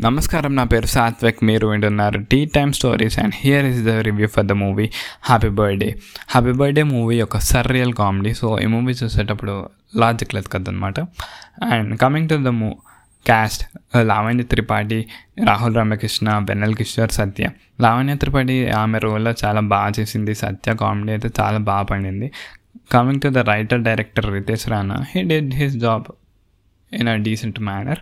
నమస్కారం నా పేరు సాత్విక్. మీరు వింటున్నారు tea time stories and here is the review for the movie happy birthday. Happy birthday movie ఒక సర్రియల్ కామెడీ. సో ఈ మూవీ చూసేటప్పుడు లాజిక్ లేదు కదనమాట అండ్ కమింగ్ టు ద మూ క్యాస్ట్ లావణ్య త్రిపాఠి రాహుల్ రామకృష్ణ బెన్నెల్ కిషోర్ సత్య. లావణ్య త్రిపాఠి ఆమె రోల్లో చాలా బాగా చేసింది. సత్య కామెడీ అయితే చాలా బాగా పండింది. Coming to the writer director Ritesh Rana he did his job in a decent manner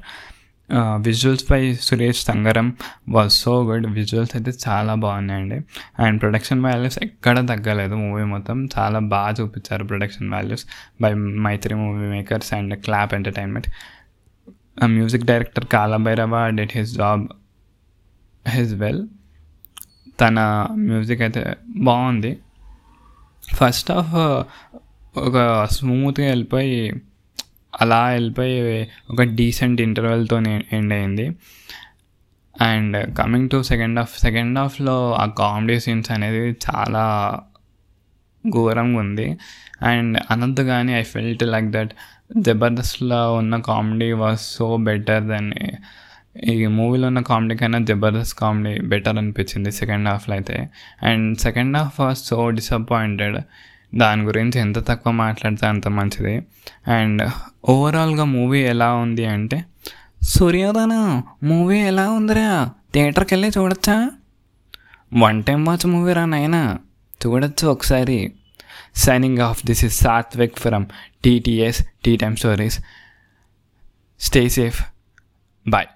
visuals pi Suresh Sarangam was so good visuals అయితే చాలా బాగున్నాయండి. అండ్ ప్రొడక్షన్ వాల్యూస్ ఎక్కడ తగ్గలేదు. మూవీ మొత్తం చాలా బాగా చూపించారు production values by Mythri movie makers and clap entertainment music director Kaalabhairava did his job his well తన మ్యూజిక్ అయితే బాగుంది. ఫస్ట్ ఆఫ్ ఒక స్మూత్గా వెళ్ళిపోయి అలా వెళ్ళిపోయి ఒక డీసెంట్ ఇంటర్వెల్తో ఎండ్ అయింది. And coming to second half second హాఫ్లో ఆ కామెడీ సీన్స్ అనేది చాలా ఘోరంగా ఉంది. అండ్ అనంత్ కానీ ఐ ఫెల్ట్ లైక్ దట్ జబర్దస్త్లో ఉన్న comedy was so better than ఈ మూవీలో ఉన్న కామెడీ కన్నా జబర్దస్త్ కామెడీ బెటర్ అనిపించింది సెకండ్ హాఫ్లో అయితే. And second half was so disappointed దాని గురించి ఎంత తక్కువ మాట్లాడితే అంత మంచిది. అండ్ ఓవరాల్గా మూవీ ఎలా ఉంది అంటే సూర్యోదన మూవీ ఎలా ఉందిరా? థియేటర్కి వెళ్ళి చూడొచ్చా? వన్ టైం వాచ్ మూవీ రా నాయనా. చూడొచ్చు ఒకసారి. Signing off this is Satvik from TTS tea time stories stay safe bye